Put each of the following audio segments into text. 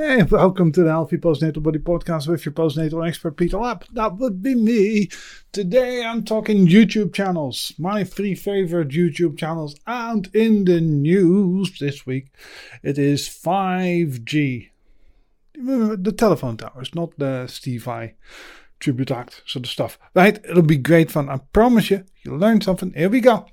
Hey, welcome to the Healthy Postnatal Body Podcast with your postnatal expert Peter Lapp. That would be me. Today I'm talking YouTube channels, my three favorite YouTube channels, and in the news this week it is 5G. The telephone towers, not the Steve I tribute act sort of stuff. Right? It'll be great fun. I promise you, you'll learn something. Here we go.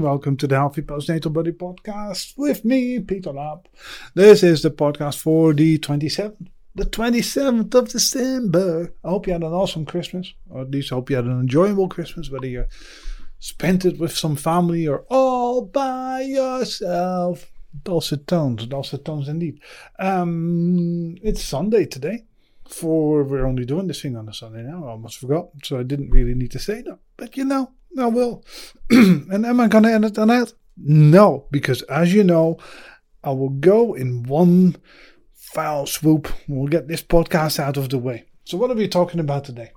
Welcome to the Healthy Postnatal Body Podcast with me, Peter Lapp. This is the podcast for the 27th, the 27th of December. I hope you had an awesome Christmas, or at least I hope you had an enjoyable Christmas, whether you spent it with some family or all by yourself. Dulcet tones, dulcet tones indeed. Um, it's Sunday today. For we're only doing this thing on a Sunday now. I almost forgot, so I didn't really need to say that. But you know, I will. and am I going to end it on that? No, because as you know, I will go in one foul swoop. We'll get this podcast out of the way. So, what are we talking about today?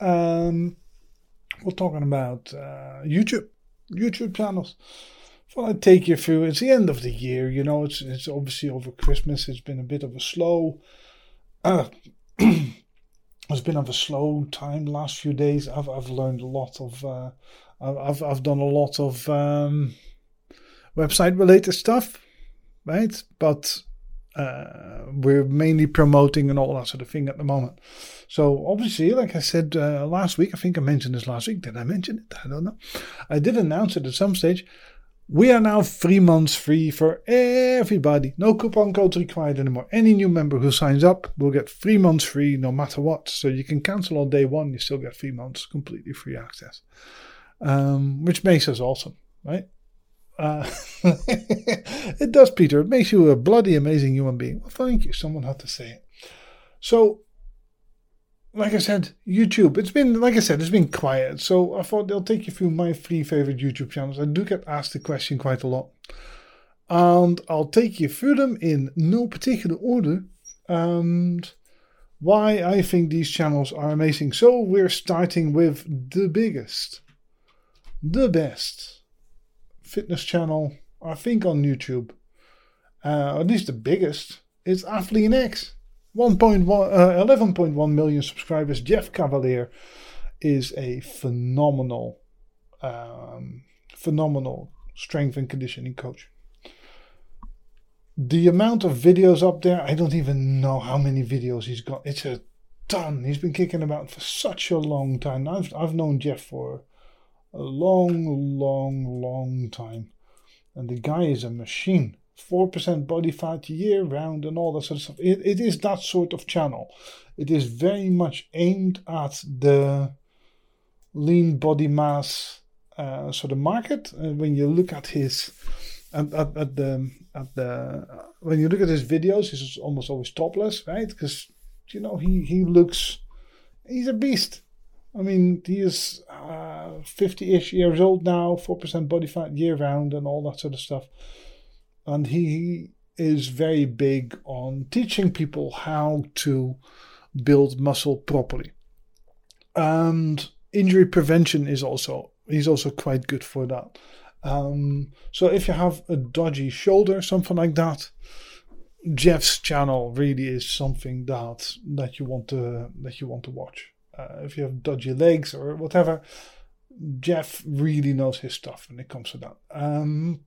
Um, we're talking about uh, YouTube, YouTube channels. Well, I take you through. It's the end of the year, you know. It's it's obviously over Christmas. It's been a bit of a slow. Uh, it's been of a slow time last few days. I've I've learned a lot of uh, I've I've done a lot of um, website related stuff, right? But uh, we're mainly promoting and all that sort of thing at the moment. So obviously, like I said uh, last week, I think I mentioned this last week. Did I mention it? I don't know. I did announce it at some stage. We are now three months free for everybody. No coupon codes required anymore. Any new member who signs up will get three months free no matter what. So you can cancel on day one, you still get three months completely free access, um, which makes us awesome, right? Uh, it does, Peter. It makes you a bloody amazing human being. Well, thank you. Someone had to say it. So like I said, YouTube. It's been, like I said, it's been quiet. So I thought they'll take you through my three favorite YouTube channels. I do get asked the question quite a lot. And I'll take you through them in no particular order. And why I think these channels are amazing. So we're starting with the biggest, the best fitness channel, I think, on YouTube. Uh, at least the biggest. It's Athlean X. 1.1, uh, 11.1 million subscribers. Jeff Cavaliere is a phenomenal, um, phenomenal strength and conditioning coach. The amount of videos up there, I don't even know how many videos he's got. It's a ton. He's been kicking about for such a long time. I've, I've known Jeff for a long, long, long time. And the guy is a machine. 4% body fat year round and all that sort of stuff. It, it is that sort of channel. It is very much aimed at the lean body mass uh, sort of market. Uh, when you look at his at, at, at, the at the when you look at his videos, he's almost always topless, right? Because you know he he looks he's a beast. I mean, he is uh, 50-ish years old now, 4% body fat year round and all that sort of stuff and he is very big on teaching people how to build muscle properly. And injury prevention is also he's also quite good for that. Um, so if you have a dodgy shoulder, something like that, Jeff's channel really is something that that you want to that you want to watch. Uh, if you have dodgy legs or whatever, Jeff really knows his stuff when it comes to that. Um,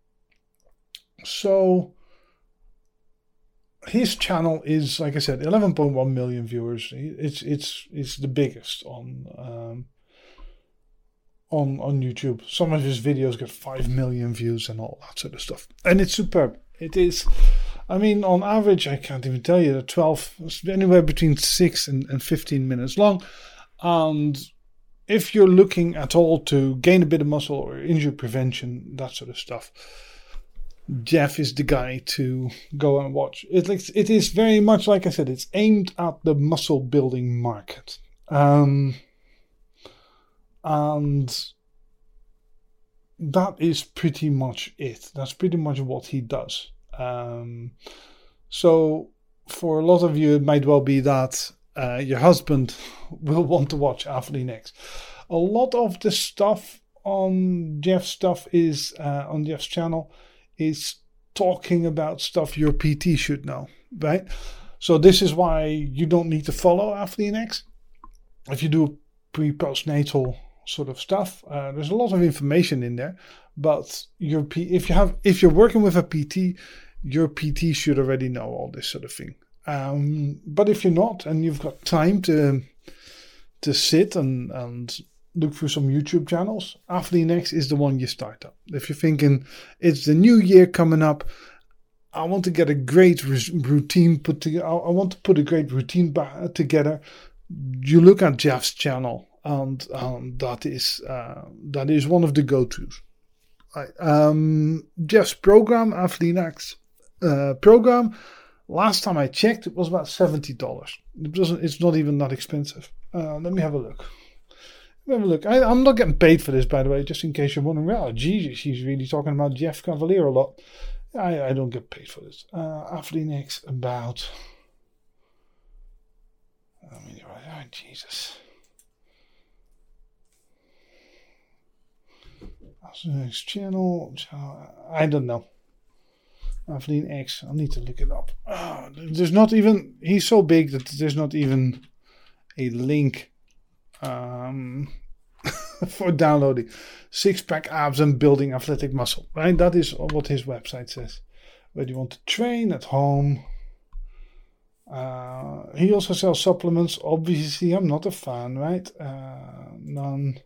so his channel is, like I said, 11.1 million viewers. It's it's it's the biggest on um, on on YouTube. Some of his videos get five million views and all that sort of stuff, and it's superb. It is. I mean, on average, I can't even tell you. The 12, anywhere between six and, and 15 minutes long. And if you're looking at all to gain a bit of muscle or injury prevention, that sort of stuff, Jeff is the guy to go and watch. It it is very much like I said. It's aimed at the muscle building market, um, and that is pretty much it. That's pretty much what he does. Um, so for a lot of you, it might well be that uh, your husband will want to watch Athlean A lot of the stuff on Jeff's stuff is uh, on Jeff's channel is talking about stuff your PT should know, right? So this is why you don't need to follow Athlean If you do pre postnatal sort of stuff, uh, there's a lot of information in there. But your P, if you have if you're working with a PT, your PT should already know all this sort of thing. Um, but if you're not and you've got time to to sit and and look for some YouTube channels, Athlean is the one you start up. If you're thinking it's the new year coming up, I want to get a great routine put together. I want to put a great routine together. You look at Jeff's channel, and um, that is uh, that is one of the go-tos. Um, Jeff's program, Athlean uh, program. Last time I checked, it was about seventy dollars. It doesn't. It's not even that expensive. Uh, let me have a look. Have a look. I, am not getting paid for this, by the way, just in case you're wondering. Well, Jesus, he's really talking about Jeff Cavaliere a lot. I, I don't get paid for this. Uh, Athlean about. I mean, oh, Jesus. Next channel, I don't know. Athlean X. I need to look it up. Oh, there's not even. He's so big that there's not even a link um, for downloading six pack abs and building athletic muscle. Right, that is what his website says. Do you want to train at home? Uh, he also sells supplements. Obviously, I'm not a fan, right? Uh, none.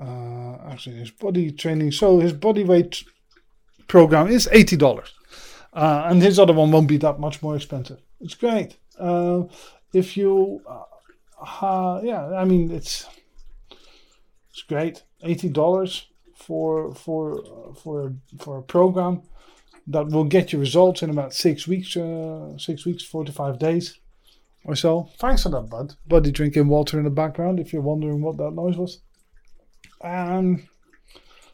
Uh, actually, his body training. So his body weight program is eighty dollars, uh, and his other one won't be that much more expensive. It's great. Uh, if you, uh, yeah, I mean it's it's great. Eighty dollars for for for for a program that will get you results in about six weeks, uh, six weeks, four to five days or so. Thanks for that, bud. Buddy drinking water in the background. If you're wondering what that noise was. Um.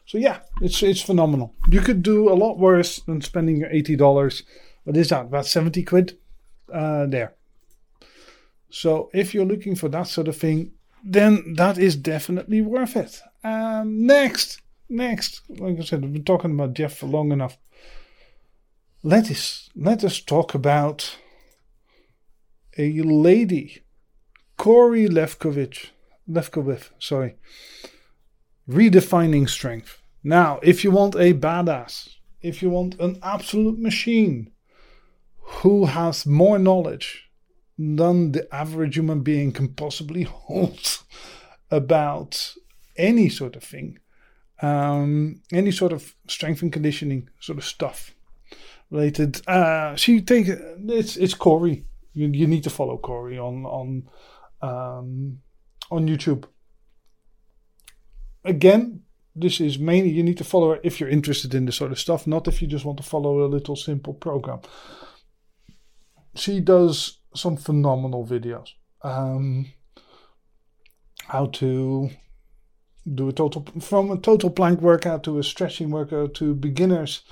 So yeah, it's it's phenomenal. You could do a lot worse than spending your eighty dollars. What is that? About seventy quid. Uh, there. So if you're looking for that sort of thing, then that is definitely worth it. Um, next, next, like I said, we've been talking about Jeff for long enough. Let us let us talk about a lady, Cori Lefkovich, Lefkowith, sorry, redefining strength. Now, if you want a badass, if you want an absolute machine who has more knowledge than the average human being can possibly hold about any sort of thing, um, any sort of strength and conditioning sort of stuff related. Uh, she take it's it's Cori. You, you need to follow Cori on on um, on YouTube. Again, this is mainly you need to follow her if you're interested in this sort of stuff, not if you just want to follow a little simple program. She does some phenomenal videos. Um, how to do a total from a total plank workout to a stretching workout to beginners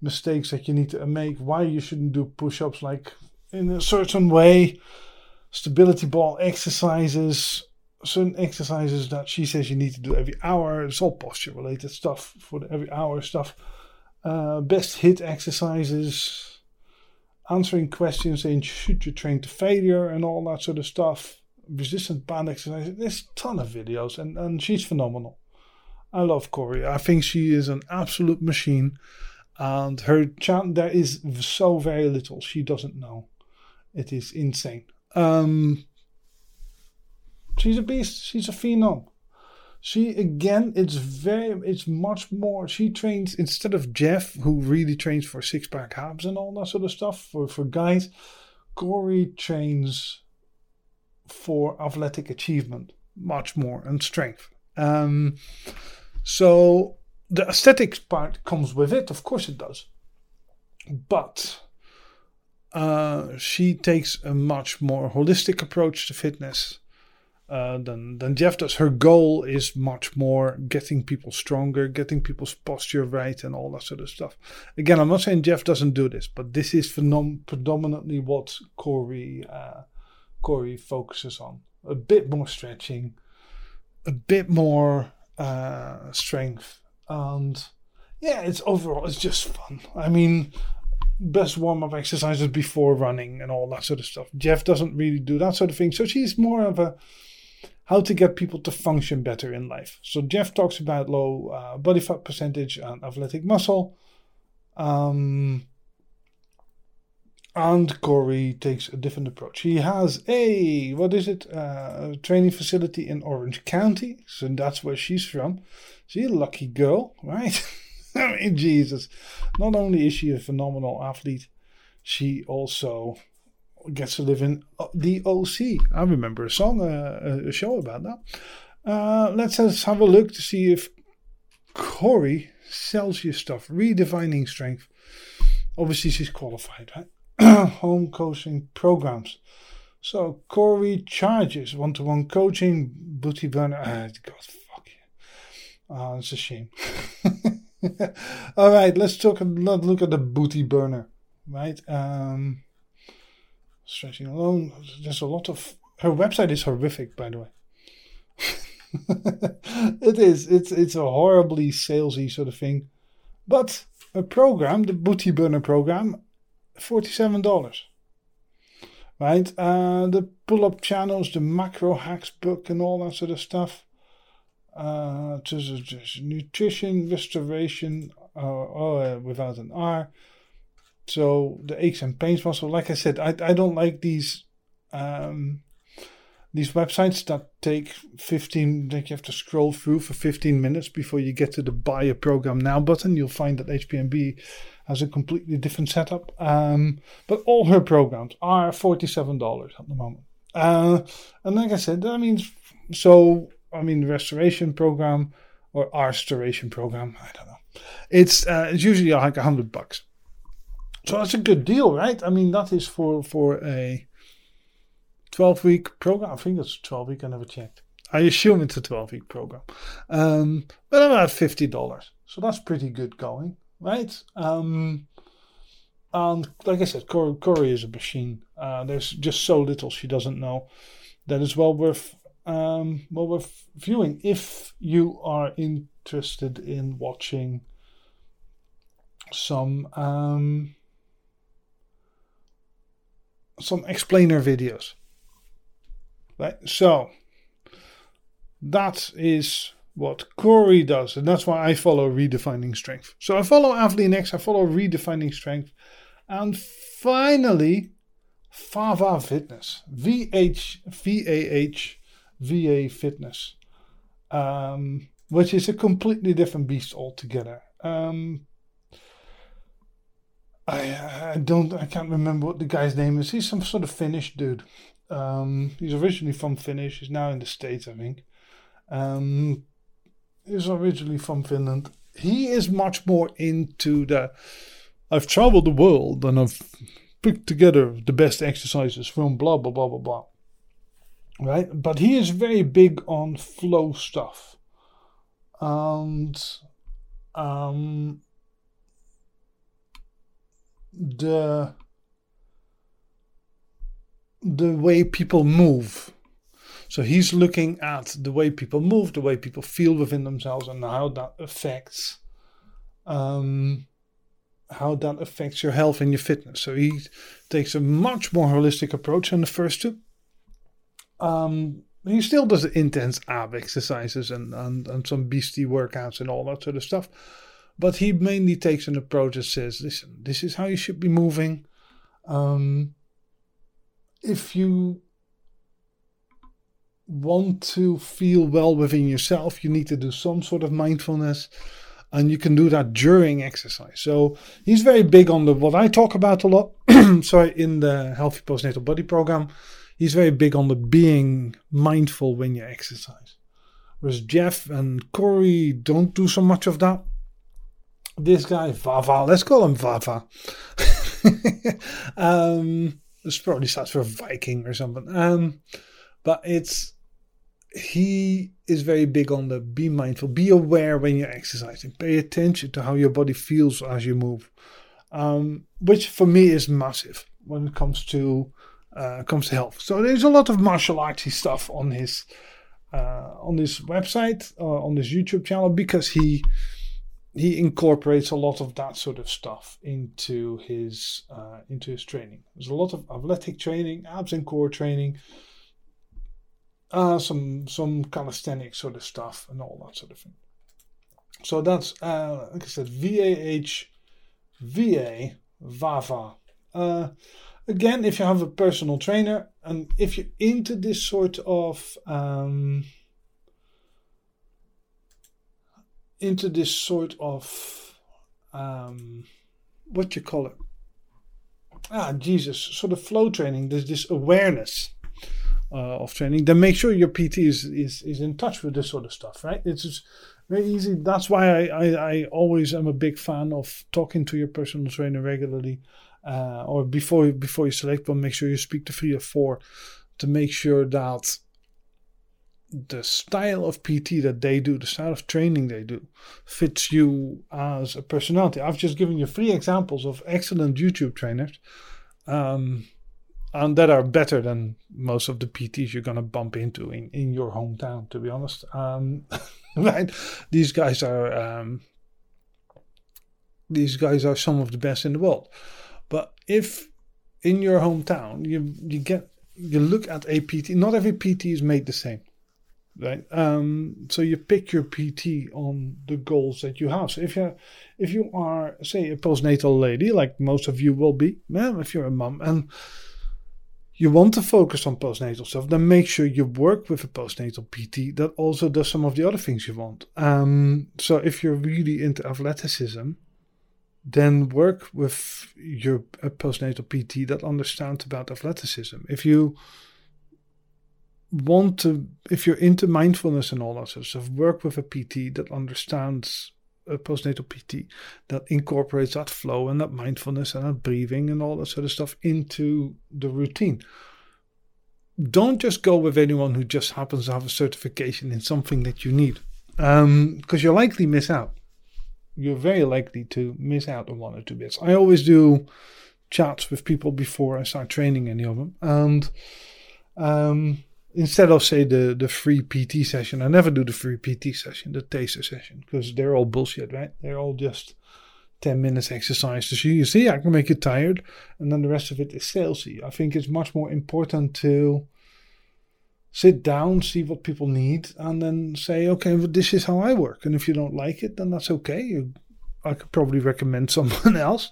mistakes that you need to make why you shouldn't do push-ups like in a certain way stability ball exercises certain exercises that she says you need to do every hour it's all posture related stuff for the every hour stuff uh, best HIIT exercises answering questions saying should you train to failure and all that sort of stuff. Resistant band exercises. There's a ton of videos and, and she's phenomenal. I love Cori. I think she is an absolute machine. And her chant there is so very little she doesn't know. It is insane. Um, she's a beast. She's a phenom. She again, it's very, it's much more. She trains instead of Jeff, who really trains for six pack abs and all that sort of stuff for for guys. Cori trains for athletic achievement much more and strength. Um, so the aesthetics part comes with it, of course it does, but uh, she takes a much more holistic approach to fitness uh, than than Jeff does. Her goal is much more getting people stronger, getting people's posture right, and all that sort of stuff. Again, I'm not saying Jeff doesn't do this, but this is phenom- predominantly what Cori uh, Cori focuses on. A bit more stretching, a bit more uh, strength, and yeah, it's overall it's just fun. I mean, best warm up exercises before running and all that sort of stuff. Jeff doesn't really do that sort of thing, so she's more of a how to get people to function better in life. So Jeff talks about low uh, body fat percentage and athletic muscle. Um, and Cori takes a different approach. He has a what is it? Uh, a training facility in Orange County, so that's where she's from. She's a lucky girl, right? I mean, Jesus. Not only is she a phenomenal athlete, she also gets to live in the OC. I remember a song, uh, a show about that. Uh, let's just have a look to see if Cori sells you stuff. Redefining strength. Obviously, she's qualified, right? Home coaching programs. So Cori charges one-to-one coaching, booty burner. Uh, God, fuck you. Uh, it's a shame. All right, let's talk. Look at the booty burner, right? Um, stretching alone. There's a lot of. Her website is horrific, by the way. it is. It's it's a horribly salesy sort of thing, but a program, the Booty Burner program, forty-seven dollars. Right, uh, the pull-up channels, the macro hacks book, and all that sort of stuff. Uh, just, nutrition, restoration, uh, oh, uh, without an R. So the aches and pains muscle, like I said, I, I don't like these um, these websites that take 15 that you have to scroll through for 15 minutes before you get to the buy a program now button. You'll find that HPNB has a completely different setup. Um, but all her programs are $47 at the moment. Uh, and like I said, that means so I mean restoration program or restoration program, I don't know. It's uh, it's usually like a hundred bucks. So that's a good deal, right? I mean, that is for for a twelve week program. I think it's twelve week. I never checked. I assume it's a twelve week program, um, but about fifty dollars. So that's pretty good going, right? Um, and like I said, Cori, Cori is a machine. Uh, there's just so little she doesn't know that is well worth um, well worth viewing if you are interested in watching some um, some explainer videos. Right, so that is what Cori does, and that's why I follow redefining strength. So I follow Athlean I follow redefining strength, and finally, Vahva Fitness, V H V A H V A Fitness, um, which is a completely different beast altogether. Um, I I don't I can't remember what the guy's name is. He's some sort of Finnish dude. Um, he's originally from Finnish. He's now in the states, I think. Um, he's originally from Finland. He is much more into the. I've traveled the world and I've picked together the best exercises from blah blah blah blah blah. Right, but he is very big on flow stuff, and um, the the way people move. So he's looking at the way people move, the way people feel within themselves, and how that affects um, how that affects your health and your fitness. So he takes a much more holistic approach than the first two. Um, he still does intense ab exercises and, and, and some beastie workouts and all that sort of stuff. But he mainly takes an approach that says, listen, this is how you should be moving. Um, if you want to feel well within yourself, you need to do some sort of mindfulness. And you can do that during exercise. So he's very big on the what I talk about a lot. sorry, in the Healthy Postnatal Body program, he's very big on the being mindful when you exercise. Whereas Jeff and Cori don't do so much of that this guy Vahva, let's call him Vahva. um, this probably starts for Viking or something. Um, but it's he is very big on the be mindful, be aware when you're exercising, pay attention to how your body feels as you move, um, which for me is massive when it comes to uh, comes to health. So there's a lot of martial artsy stuff on his uh, on his website, uh, on his YouTube channel, because he he incorporates a lot of that sort of stuff into his uh, into his training. There's a lot of athletic training, abs and core training, uh, some some calisthenics sort of stuff, and all that sort of thing. So that's uh, like I said, V A H V A Vahva. Uh, again, if you have a personal trainer and if you're into this sort of um, into this sort of um, what you call it? Ah jesus sort of flow training there's this awareness uh, of training then make sure your pt is, is is in touch with this sort of stuff right? It's just very easy. That's why I, I i always am a big fan of talking to your personal trainer regularly uh, or before before you select one, make sure you speak to three or four to make sure that the style of PT that they do, the style of training they do, fits you as a personality. I've just given you three examples of excellent YouTube trainers, um, and that are better than most of the PTs you're gonna bump into in, in your hometown. To be honest, um, right? These guys are um, these guys are some of the best in the world. But if in your hometown you you get you look at a PT, not every PT is made the same, right? Um, so you pick your PT on the goals that you have. So if you if you are say a postnatal lady, like most of you will be, well, if you're a mom and you want to focus on postnatal stuff, then make sure you work with a postnatal PT that also does some of the other things you want. Um, so if you're really into athleticism, then work with your postnatal PT that understands about athleticism. If you want to, if you're into mindfulness and all that sort of stuff, work with a PT that understands a postnatal PT that incorporates that flow and that mindfulness and that breathing and all that sort of stuff into the routine. Don't just go with anyone who just happens to have a certification in something that you need, because um, you'll likely miss out you're very likely to miss out on one or two bits. I always do chats with people before I start training any of them, and um, instead of say the the free PT session, I never do the free PT session, the taster session, because they're all bullshit, right? They're all just 10 minutes exercise to see you see I can make you tired and then the rest of it is salesy. I think it's much more important to sit down, see what people need, and then say, okay, well, this is how I work. And if you don't like it, then that's okay. You, I could probably recommend someone else,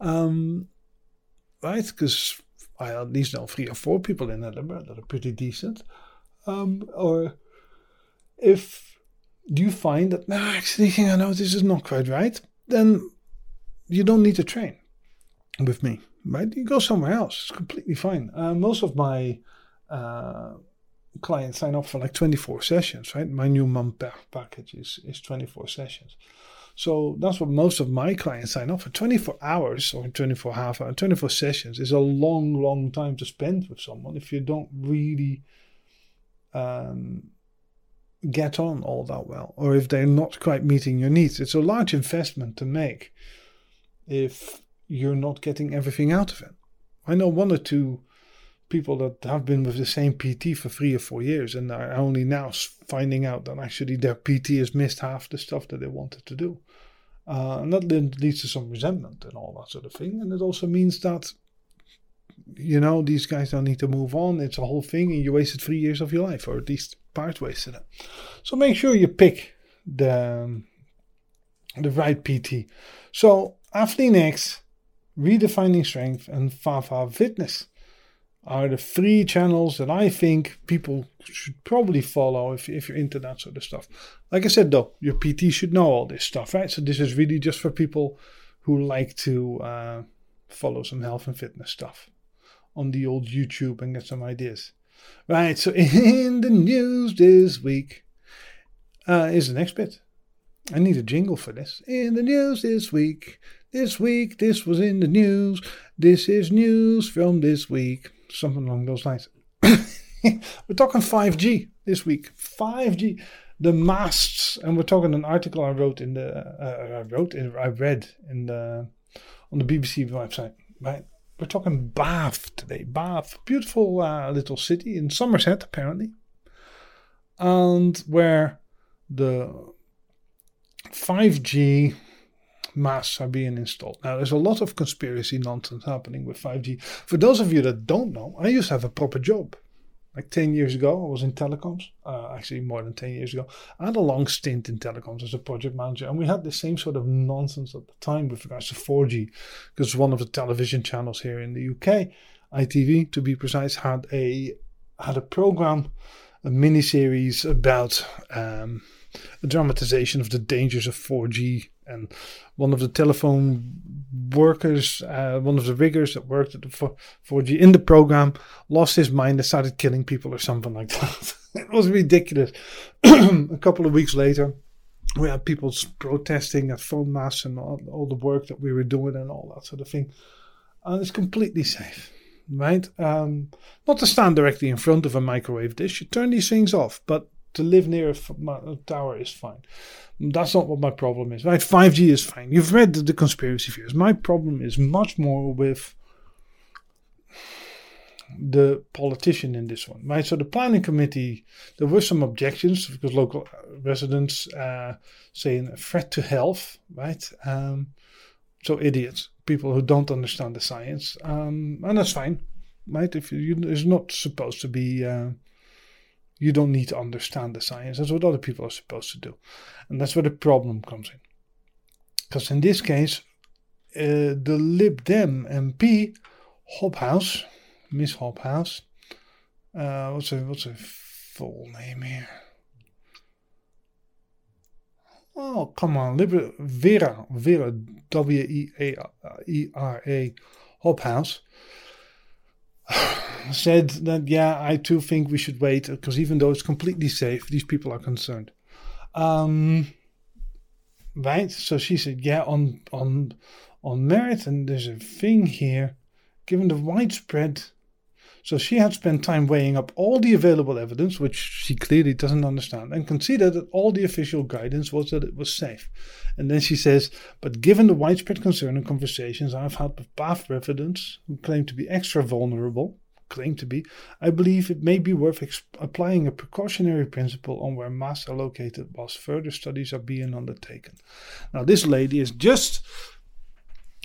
um, right? Because I at least know three or four people in Edinburgh that are pretty decent. Um, or if you find that, no, actually, I know this is not quite right, then you don't need to train with me, right? You go somewhere else. It's completely fine. Uh, most of my uh, clients sign up for like 24 sessions, right? My new mum package is, is 24 sessions. So that's what most of my clients sign up for 24 hours or 24 half hour, 24 sessions is a long, long time to spend with someone if you don't really um, get on all that well, or if they're not quite meeting your needs. It's a large investment to make if you're not getting everything out of it. I know one or two people that have been with the same PT for three or four years and are only now finding out that actually their PT has missed half the stuff that they wanted to do. Uh, and that leads to some resentment and all that sort of thing. And it also means that, you know, these guys don't need to move on. It's a whole thing and you wasted three years of your life, or at least part wasted it. So make sure you pick the, the right PT. So Athlean X, Redefining Strength, and Vahva Fitness are the three channels that I think people should probably follow if, if you're into that sort of stuff. Like I said, though, your PT should know all this stuff, right? So this is really just for people who like to uh, follow some health and fitness stuff on the old YouTube and get some ideas. Right, so in the news this week uh, is the next bit. I need a jingle for this. In the news this week, this week, this was in the news. This is news from this week something along those lines. we're talking 5G this week. 5G, the masts, and we're talking an article I wrote in the uh, I wrote in I read in the on the BBC website. Right, we're talking Bath today. Bath, beautiful uh, little city in Somerset, apparently, and where the 5G masts are being installed. Now, there's a lot of conspiracy nonsense happening with 5G. For those of you that don't know, I used to have a proper job. Like 10 years ago, I was in telecoms. Uh, actually, more than 10 years ago. I had a long stint in telecoms as a project manager, and we had the same sort of nonsense at the time with regards to 4G, because one of the television channels here in the UK, ITV to be precise, had a had a program, a mini series about um, a dramatization of the dangers of 4G and one of the telephone workers, uh, one of the riggers that worked at the 4G in the program, lost his mind and started killing people or something like that. it was ridiculous. a couple of weeks later, we had people protesting at phone masts and all, all, the work that we were doing and all that sort of thing. And it's completely safe, right? Um, not to stand directly in front of a microwave dish, you turn these things off, but to live near a tower is fine. That's not what my problem is. Right? 5G is fine. You've read the, the conspiracy theories. My problem is much more with the politician in this one, right? So the planning committee, there were some objections because local residents uh, saying a threat to health, right? Um, so idiots, people who don't understand the science, um, and that's fine, right? If you, it's not supposed to be. Uh, you don't need to understand the science. That's what other people are supposed to do. And that's where the problem comes in. Because in this case, uh, the Lib Dem MP, Hobhouse, Miss Hobhouse, uh, what's her, what's her full name here? Oh, come on, Liber, Vera, Vera, W E A E R A, Hobhouse said that, yeah, I too think we should wait because even though it's completely safe, these people are concerned. Um, right? So she said, yeah, on on on merit, and there's a thing here, given the widespread. So she had spent time weighing up all the available evidence, which she clearly doesn't understand, and considered that all the official guidance was that it was safe. And then she says, but given the widespread concern and conversations I've had with Bath residents who claim to be extra vulnerable, claim to be, I believe it may be worth exp- applying a precautionary principle on where masts are located whilst further studies are being undertaken. Now, this lady is just,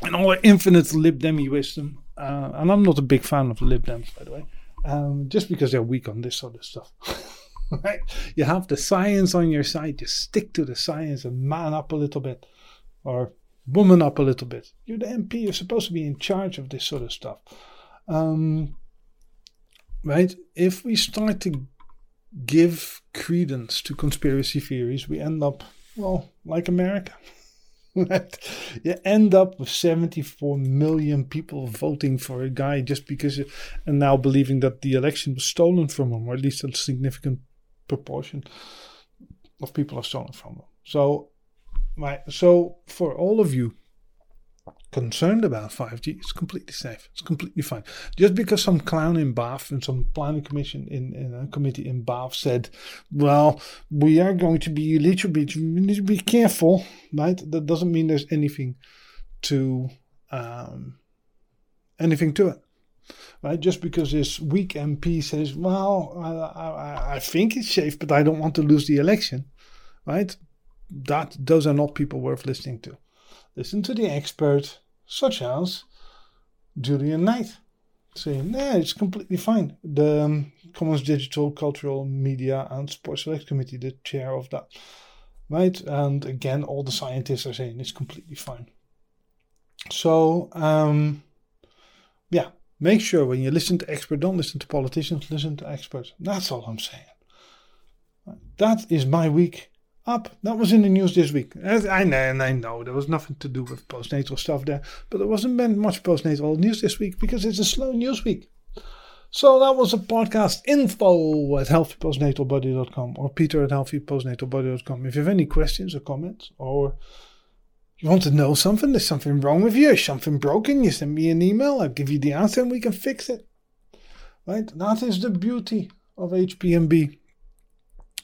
in all her infinite Lib Demi wisdom, uh, and I'm not a big fan of Lib Dems, by the way, um, just because they're weak on this sort of stuff. right? You have the science on your side, you stick to the science and man up a little bit, or woman up a little bit. You're the MP, you're supposed to be in charge of this sort of stuff. Um, right? If we start to give credence to conspiracy theories, we end up, well, like America. you end up with 74 million people voting for a guy just because, and now believing that the election was stolen from him, or at least a significant proportion of people are stolen from him. So, my so for all of you concerned about 5G, it's completely safe. It's completely fine. Just because some clown in Bath and some planning commission in, in a committee in Bath said, well, we are going to be a little bit, we need to be careful, right? That doesn't mean there's anything to, um, anything to it. Right, just because this weak MP says, "Well, I, I, I think it's safe, but I don't want to lose the election," right? That those are not people worth listening to. Listen to the expert, such as Julian Knight, saying, yeah, it's completely fine. The um, Commons Digital, Cultural, Media and Sports Select Committee, the chair of that, right? And again, all the scientists are saying it's completely fine. So, um, yeah, make sure when you listen to experts, don't listen to politicians, listen to experts. That's all I'm saying. That is my week up. That was in the news this week. I know, and I know there was nothing to do with postnatal stuff there, but there wasn't been much postnatal news this week because it's a slow news week. So that was a podcast info at healthypostnatalbody.com or peter at healthypostnatalbody.com. If you have any questions or comments or you want to know something, there's something wrong with you, something broken, you send me an email, I'll give you the answer and we can fix it. Right? That is the beauty of HPNB.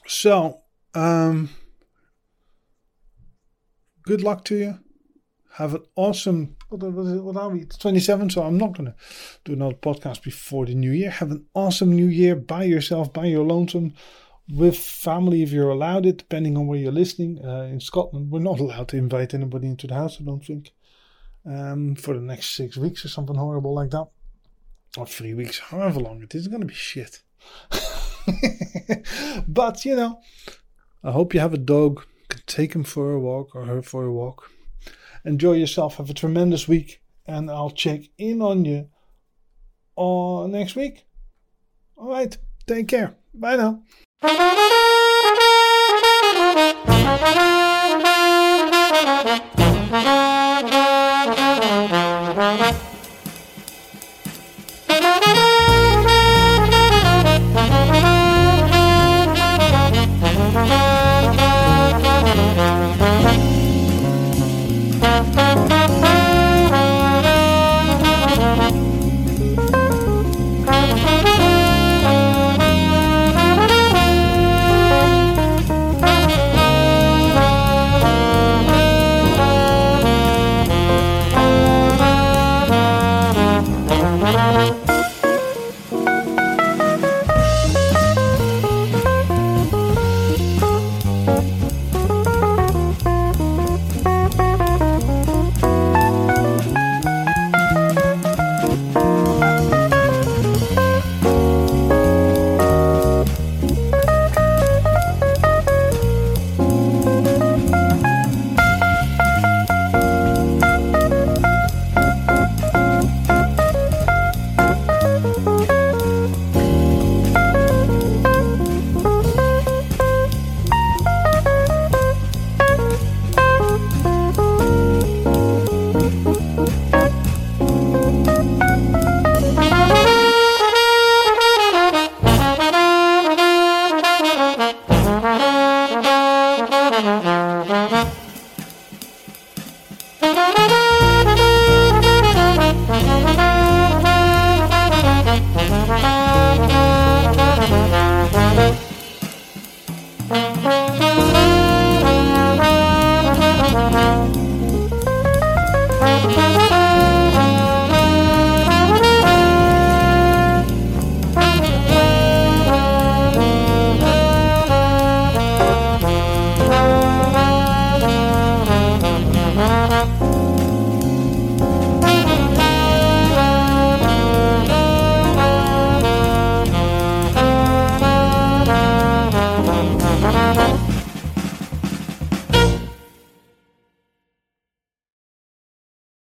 So, um, good luck to you. Have an awesome. What, are we? It's 27, so I'm not going to do another podcast before the new year. Have an awesome new year by yourself, by your lonesome, with family if you're allowed it, depending on where you're listening. Uh, in Scotland, we're not allowed to invite anybody into the house, I don't think, um, for the next six weeks or something horrible like that. Or three weeks, however long it is, going to be shit. but, you know, I hope you have a dog. Take him for a walk or her for a walk. Enjoy yourself. Have a tremendous week. And I'll check in on you on next week. All right. Take care. Bye now. Mm-hmm.